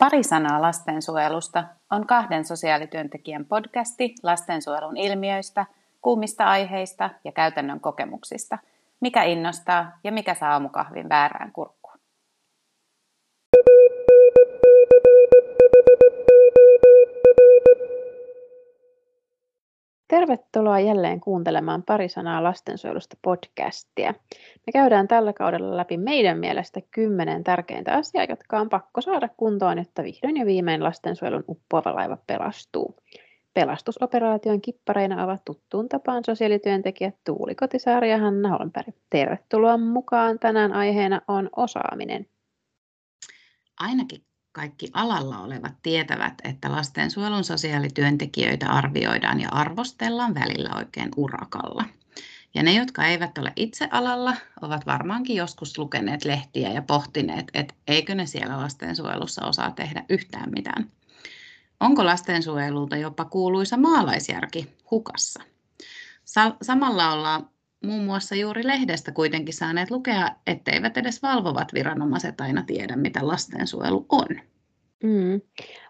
Pari sanaa lastensuojelusta on kahden sosiaalityöntekijän podcasti lastensuojelun ilmiöistä, kuumista aiheista ja käytännön kokemuksista. Mikä innostaa ja mikä saa aamukahvin väärään kurkkuun. Tervetuloa jälleen kuuntelemaan pari sanaa lastensuojelusta podcastia. Me käydään tällä kaudella läpi meidän mielestä kymmenen tärkeintä asiaa, jotka on pakko saada kuntoon, jotta vihdoin ja viimein lastensuojelun uppoava laiva pelastuu. Pelastusoperaation kippareina ovat tuttuun tapaan sosiaalityöntekijät Tuuli Kotisaari ja Hanna Holmberg. Tervetuloa mukaan. Tänään aiheena on osaaminen. Ainakin kaikki alalla olevat tietävät, että lastensuojelun sosiaalityöntekijöitä arvioidaan ja arvostellaan välillä oikein urakalla. Ja ne, jotka eivät ole itse alalla, ovat varmaankin joskus lukeneet lehtiä ja pohtineet, että eikö ne siellä lastensuojelussa osaa tehdä yhtään mitään. Onko lastensuojelulta jopa kuuluisa maalaisjärki hukassa? Samalla ollaan muun muassa juuri lehdestä kuitenkin saaneet lukea, etteivät edes valvovat viranomaiset aina tiedä, mitä lastensuojelu on. Mm.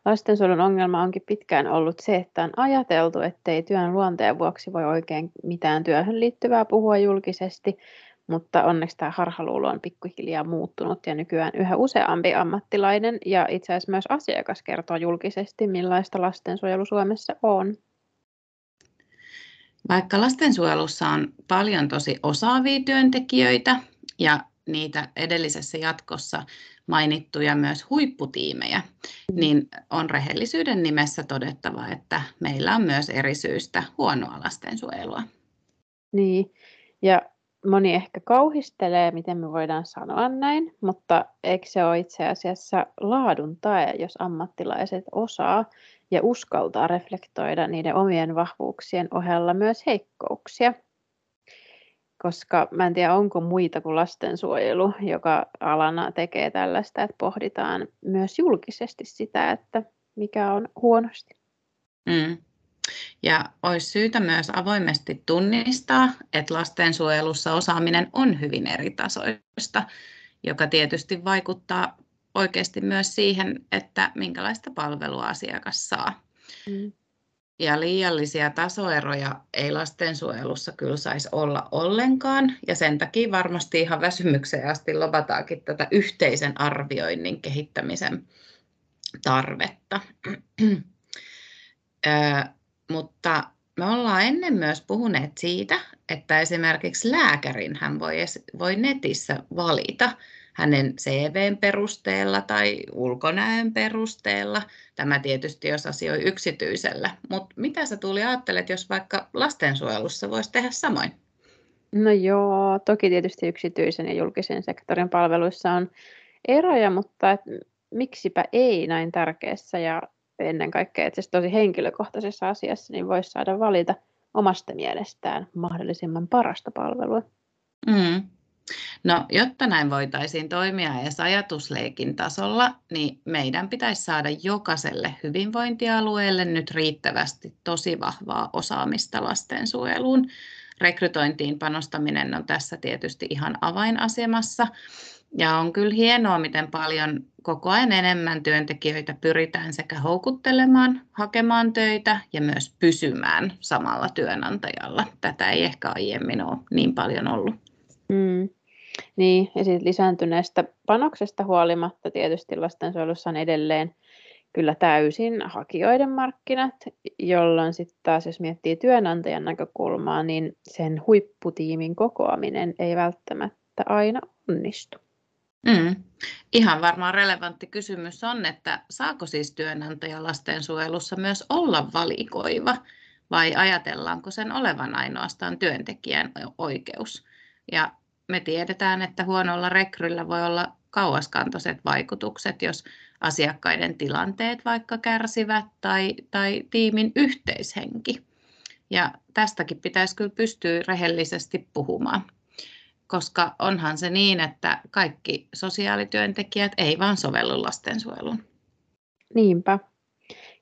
Lastensuojelun ongelma onkin pitkään ollut se, että on ajateltu, ettei työn luonteen vuoksi voi oikein mitään työhön liittyvää puhua julkisesti, mutta onneksi tämä harhaluulo on pikkuhiljaa muuttunut ja nykyään yhä useampi ammattilainen ja itse asiassa myös asiakas kertoo julkisesti, millaista lastensuojelu Suomessa on. Vaikka lastensuojelussa on paljon tosi osaavia työntekijöitä ja niitä edellisessä jatkossa mainittuja myös huipputiimejä, niin on rehellisyyden nimessä todettava, että meillä on myös eri syistä huonoa lastensuojelua. Niin, ja moni ehkä kauhistelee, miten me voidaan sanoa näin, mutta eikö se ole itse asiassa laadun tae, jos ammattilaiset osaa ja uskaltaa reflektoida niiden omien vahvuuksien ohella myös heikkouksia. Koska mä en tiedä, onko muita kuin lastensuojelu, joka alana tekee tällaista, että pohditaan myös julkisesti sitä, että mikä on huonosti. Mm. Ja olisi syytä myös avoimesti tunnistaa, että lastensuojelussa osaaminen on hyvin eritasoista, joka tietysti vaikuttaa oikeasti myös siihen, että minkälaista palvelua asiakas saa. Mm. Ja liiallisia tasoeroja ei lastensuojelussa kyllä saisi olla ollenkaan, ja sen takia varmasti ihan väsymykseen asti lovataakin tätä yhteisen arvioinnin kehittämisen tarvetta. Mutta me ollaan ennen myös puhuneet siitä, että esimerkiksi lääkärin hän voi, voi netissä valita hänen CVn perusteella tai ulkonäön perusteella. Tämä tietysti jos asioi yksityisellä. Mutta mitä sä tuli ajattelet, jos vaikka lastensuojelussa voisi tehdä samoin? No joo, toki tietysti yksityisen ja julkisen sektorin palveluissa on eroja, mutta et miksipä ei näin tärkeässä ja ennen kaikkea itse tosi henkilökohtaisessa asiassa, niin voisi saada valita omasta mielestään mahdollisimman parasta palvelua. Mm. No, jotta näin voitaisiin toimia edes ajatusleikin tasolla, niin meidän pitäisi saada jokaiselle hyvinvointialueelle nyt riittävästi tosi vahvaa osaamista lastensuojeluun. Rekrytointiin panostaminen on tässä tietysti ihan avainasemassa. Ja on kyllä hienoa, miten paljon koko ajan enemmän työntekijöitä pyritään sekä houkuttelemaan, hakemaan töitä ja myös pysymään samalla työnantajalla. Tätä ei ehkä aiemmin ole niin paljon ollut. Mm. Niin, ja siitä lisääntyneestä panoksesta huolimatta tietysti lastensuojelussa on edelleen kyllä täysin hakijoiden markkinat, jolloin sitten taas jos miettii työnantajan näkökulmaa, niin sen huipputiimin kokoaminen ei välttämättä aina onnistu. Mm. Ihan varmaan relevantti kysymys on, että saako siis työnantaja lastensuojelussa myös olla valikoiva vai ajatellaanko sen olevan ainoastaan työntekijän oikeus? Ja me tiedetään, että huonolla rekryllä voi olla kauaskantoiset vaikutukset, jos asiakkaiden tilanteet vaikka kärsivät tai, tai tiimin yhteishenki. Ja tästäkin pitäisi kyllä pystyä rehellisesti puhumaan, koska onhan se niin, että kaikki sosiaalityöntekijät ei vaan sovellu lastensuojeluun. Niinpä.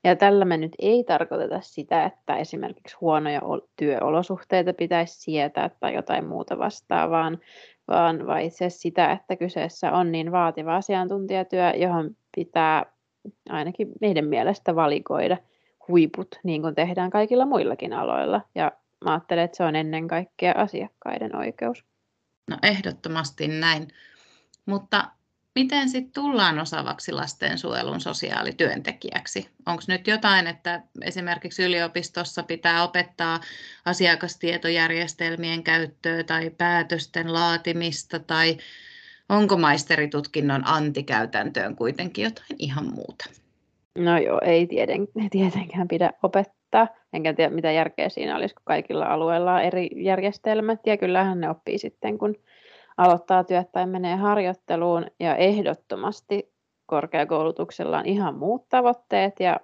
Ja tällä me nyt ei tarkoiteta sitä, että esimerkiksi huonoja työolosuhteita pitäisi sietää tai jotain muuta vastaavaa, vaan, vaan itse sitä, että kyseessä on niin vaativa asiantuntijatyö, johon pitää ainakin meidän mielestä valikoida huiput, niin kuin tehdään kaikilla muillakin aloilla. Ja mä ajattelen, että se on ennen kaikkea asiakkaiden oikeus. No ehdottomasti näin. Mutta miten sitten tullaan osaavaksi lastensuojelun sosiaalityöntekijäksi? Onko nyt jotain, että esimerkiksi yliopistossa pitää opettaa asiakastietojärjestelmien käyttöä tai päätösten laatimista tai onko maisteritutkinnon antikäytäntöön kuitenkin jotain ihan muuta? No joo, ei tieten, tietenkään pidä opettaa. Enkä tiedä, mitä järkeä siinä olisi, kun kaikilla alueilla on eri järjestelmät. Ja kyllähän ne oppii sitten, kun aloittaa työt tai menee harjoitteluun. Ja ehdottomasti korkeakoulutuksella on ihan muut tavoitteet. Ja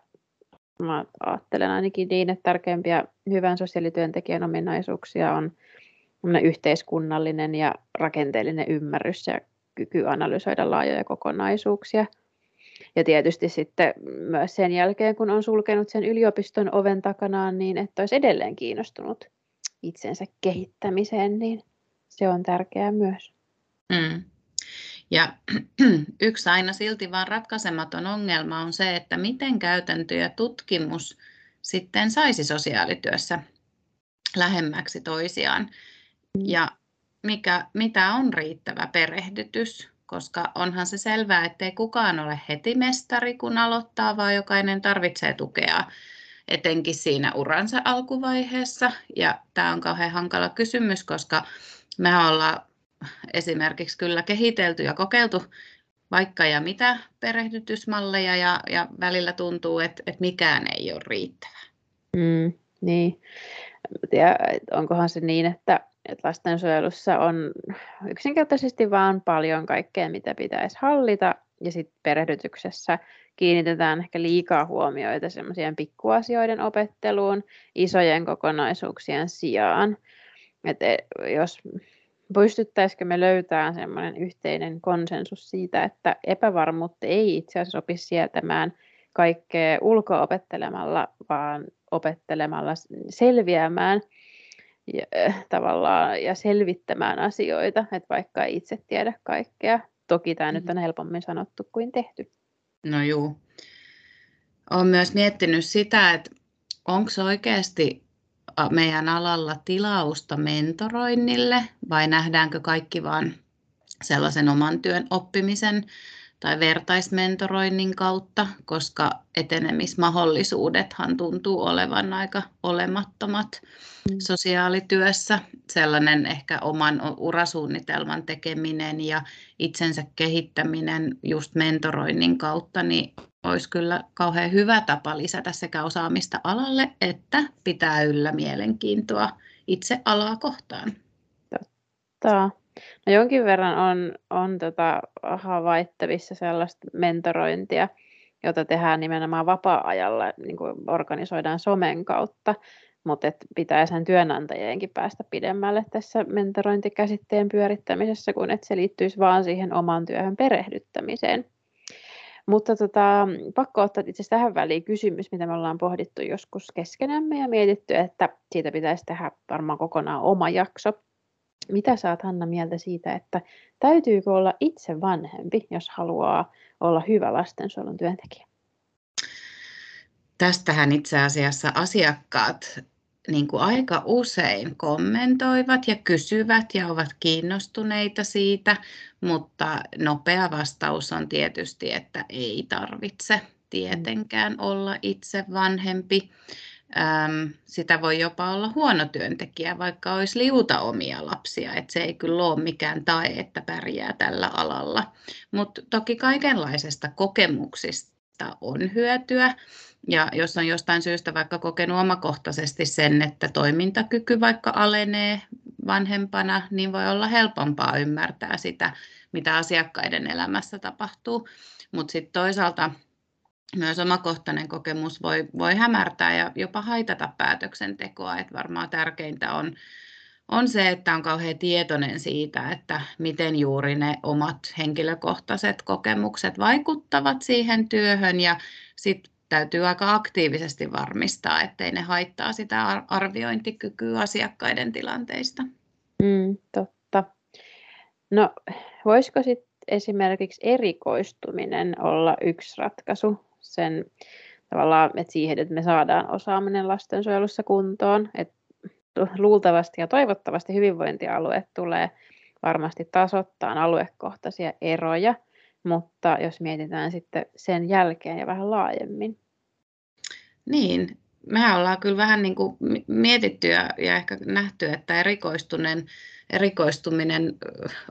mä ajattelen ainakin niin, että tärkeimpiä hyvän sosiaalityöntekijän ominaisuuksia on yhteiskunnallinen ja rakenteellinen ymmärrys ja kyky analysoida laajoja kokonaisuuksia – ja tietysti sitten myös sen jälkeen, kun on sulkenut sen yliopiston oven takanaan, niin että olisi edelleen kiinnostunut itsensä kehittämiseen, niin se on tärkeää myös. Mm. Ja yksi aina silti vaan ratkaisematon ongelma on se, että miten käytäntö ja tutkimus sitten saisi sosiaalityössä lähemmäksi toisiaan. Mm. Ja mikä, mitä on riittävä perehdytys koska onhan se selvää, ettei kukaan ole heti mestari, kun aloittaa, vaan jokainen tarvitsee tukea, etenkin siinä uransa alkuvaiheessa. Ja tämä on kauhean hankala kysymys, koska me ollaan esimerkiksi kyllä kehitelty ja kokeiltu vaikka ja mitä perehdytysmalleja ja, ja välillä tuntuu, että, että mikään ei ole riittävä. Mm, niin. Ja onkohan se niin, että että lastensuojelussa on yksinkertaisesti vaan paljon kaikkea, mitä pitäisi hallita, ja sitten perehdytyksessä kiinnitetään ehkä liikaa huomioita semmoisien pikkuasioiden opetteluun isojen kokonaisuuksien sijaan. Et e, jos pystyttäisikö me löytämään semmoinen yhteinen konsensus siitä, että epävarmuutta ei itse asiassa opi sietämään kaikkea ulko-opettelemalla, vaan opettelemalla selviämään – ja, äh, tavallaan, ja selvittämään asioita, että vaikka ei itse tiedä kaikkea. Toki tämä mm. nyt on helpommin sanottu kuin tehty. No juu. Olen myös miettinyt sitä, että onko oikeasti meidän alalla tilausta mentoroinnille vai nähdäänkö kaikki vain sellaisen oman työn oppimisen tai vertaismentoroinnin kautta, koska etenemismahdollisuudethan tuntuu olevan aika olemattomat mm. sosiaalityössä. Sellainen ehkä oman urasuunnitelman tekeminen ja itsensä kehittäminen just mentoroinnin kautta, niin olisi kyllä kauhean hyvä tapa lisätä sekä osaamista alalle että pitää yllä mielenkiintoa itse alaa kohtaan. Totta. No jonkin verran on, on tota havaittavissa sellaista mentorointia, jota tehdään nimenomaan vapaa-ajalla, niin kuin organisoidaan somen kautta, mutta et pitää sen työnantajienkin päästä pidemmälle tässä mentorointikäsitteen pyörittämisessä, kun että se liittyisi vaan siihen oman työhön perehdyttämiseen. Mutta tota, pakko ottaa itse asiassa tähän väliin kysymys, mitä me ollaan pohdittu joskus keskenämme ja mietitty, että siitä pitäisi tehdä varmaan kokonaan oma jakso. Mitä saat Hanna mieltä siitä, että täytyykö olla itse vanhempi, jos haluaa olla hyvä lastensuojelun työntekijä? Tästähän itse asiassa asiakkaat niin kuin aika usein kommentoivat ja kysyvät ja ovat kiinnostuneita siitä, mutta nopea vastaus on tietysti, että ei tarvitse tietenkään olla itse vanhempi. Sitä voi jopa olla huono työntekijä, vaikka olisi liuta omia lapsia. että se ei kyllä ole mikään tae, että pärjää tällä alalla. Mutta toki kaikenlaisesta kokemuksista on hyötyä. Ja jos on jostain syystä vaikka kokenut omakohtaisesti sen, että toimintakyky vaikka alenee vanhempana, niin voi olla helpompaa ymmärtää sitä, mitä asiakkaiden elämässä tapahtuu. Mutta sitten toisaalta myös omakohtainen kokemus voi, voi hämärtää ja jopa haitata päätöksentekoa. Et varmaan tärkeintä on, on se, että on kauhean tietoinen siitä, että miten juuri ne omat henkilökohtaiset kokemukset vaikuttavat siihen työhön ja sitten täytyy aika aktiivisesti varmistaa, ettei ne haittaa sitä arviointikykyä asiakkaiden tilanteista. Mm, totta. No, voisiko sitten esimerkiksi erikoistuminen olla yksi ratkaisu sen tavallaan että siihen, että me saadaan osaaminen lastensuojelussa kuntoon. Et luultavasti ja toivottavasti hyvinvointialue tulee varmasti tasoittaa aluekohtaisia eroja, mutta jos mietitään sitten sen jälkeen ja vähän laajemmin. Niin, mehän ollaan kyllä vähän niin kuin mietitty ja, ja ehkä nähty, että erikoistuneen, erikoistuminen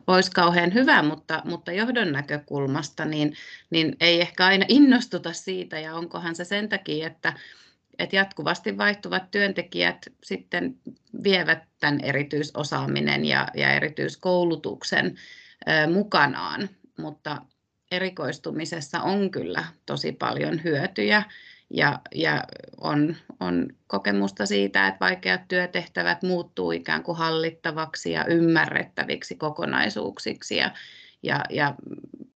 olisi kauhean hyvä, mutta, mutta johdon näkökulmasta niin, niin ei ehkä aina innostuta siitä. Ja onkohan se sen takia, että, että jatkuvasti vaihtuvat työntekijät sitten vievät tämän erityisosaaminen ja, ja erityiskoulutuksen ö, mukanaan, mutta erikoistumisessa on kyllä tosi paljon hyötyjä ja, ja on, on kokemusta siitä, että vaikeat työtehtävät muuttuu ikään kuin hallittavaksi ja ymmärrettäviksi kokonaisuuksiksi. Ja, ja, ja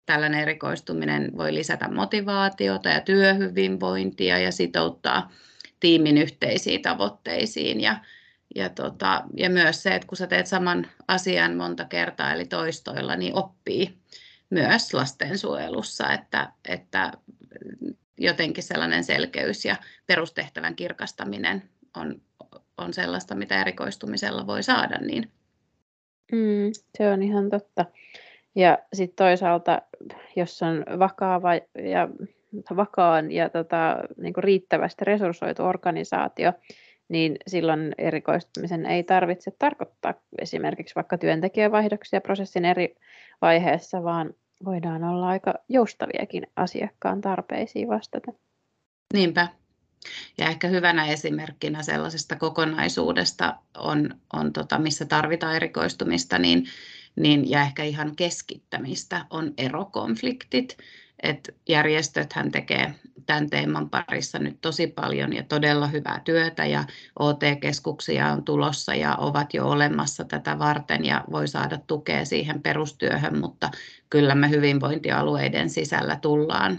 tällainen erikoistuminen voi lisätä motivaatiota ja työhyvinvointia ja sitouttaa tiimin yhteisiin tavoitteisiin. Ja, ja, tota, ja myös se, että kun sä teet saman asian monta kertaa eli toistoilla, niin oppii myös lastensuojelussa, että, että jotenkin sellainen selkeys ja perustehtävän kirkastaminen on, on sellaista, mitä erikoistumisella voi saada. Niin. Mm, se on ihan totta. Ja sitten toisaalta, jos on vakaava ja vakaan ja tota, niin kuin riittävästi resurssoitu organisaatio, niin silloin erikoistumisen ei tarvitse tarkoittaa esimerkiksi vaikka työntekijävaihdoksia prosessin eri vaiheessa, vaan voidaan olla aika joustaviakin asiakkaan tarpeisiin vastata. Niinpä. Ja ehkä hyvänä esimerkkinä sellaisesta kokonaisuudesta on, on tota, missä tarvitaan erikoistumista, niin, niin, ja ehkä ihan keskittämistä on erokonfliktit. Et järjestöthän tekee tämän teeman parissa nyt tosi paljon ja todella hyvää työtä ja OT-keskuksia on tulossa ja ovat jo olemassa tätä varten ja voi saada tukea siihen perustyöhön, mutta kyllä me hyvinvointialueiden sisällä tullaan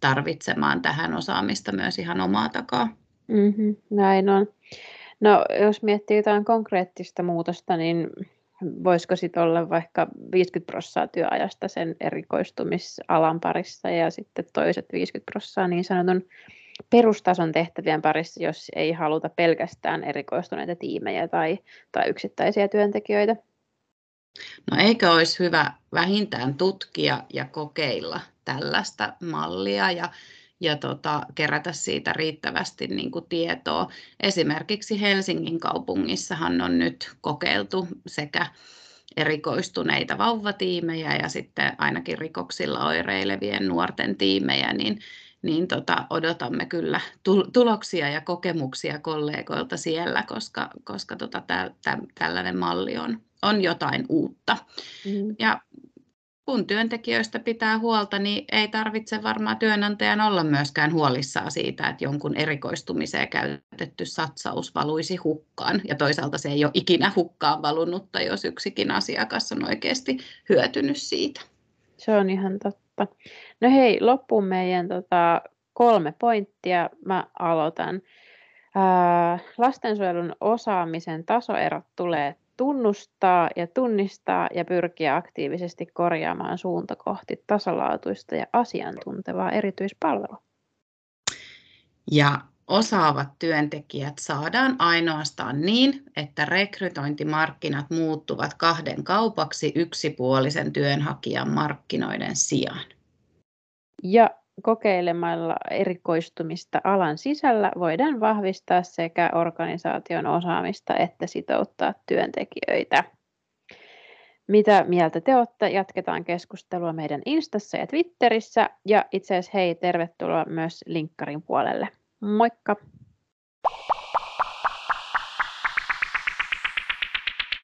tarvitsemaan tähän osaamista myös ihan omaa takaa. Mm-hmm, näin on. No, jos miettii jotain konkreettista muutosta, niin voisiko sitten olla vaikka 50 prosenttia työajasta sen erikoistumisalan parissa ja sitten toiset 50 prosenttia niin sanotun perustason tehtävien parissa, jos ei haluta pelkästään erikoistuneita tiimejä tai, tai yksittäisiä työntekijöitä? No eikö olisi hyvä vähintään tutkia ja kokeilla tällaista mallia ja ja tota, kerätä siitä riittävästi niin kuin tietoa. Esimerkiksi Helsingin kaupungissahan on nyt kokeiltu sekä erikoistuneita vauvatiimejä ja sitten ainakin rikoksilla oireilevien nuorten tiimejä, niin, niin tota, odotamme kyllä tuloksia ja kokemuksia kollegoilta siellä, koska, koska tota, tä, tä, tällainen malli on, on jotain uutta. Mm. Ja kun työntekijöistä pitää huolta, niin ei tarvitse varmaan työnantajan olla myöskään huolissaan siitä, että jonkun erikoistumiseen käytetty satsaus valuisi hukkaan. Ja toisaalta se ei ole ikinä hukkaan valunutta, jos yksikin asiakas on oikeasti hyötynyt siitä. Se on ihan totta. No hei, loppuun meidän tota, kolme pointtia. Mä aloitan. Ää, lastensuojelun osaamisen tasoerot tulee tunnustaa ja tunnistaa ja pyrkiä aktiivisesti korjaamaan suunta kohti tasalaatuista ja asiantuntevaa erityispalvelua. Ja osaavat työntekijät saadaan ainoastaan niin, että rekrytointimarkkinat muuttuvat kahden kaupaksi yksipuolisen työnhakijan markkinoiden sijaan. Ja kokeilemalla erikoistumista alan sisällä voidaan vahvistaa sekä organisaation osaamista että sitouttaa työntekijöitä. Mitä mieltä te olette? Jatketaan keskustelua meidän Instassa ja Twitterissä. Ja itse asiassa hei, tervetuloa myös linkkarin puolelle. Moikka!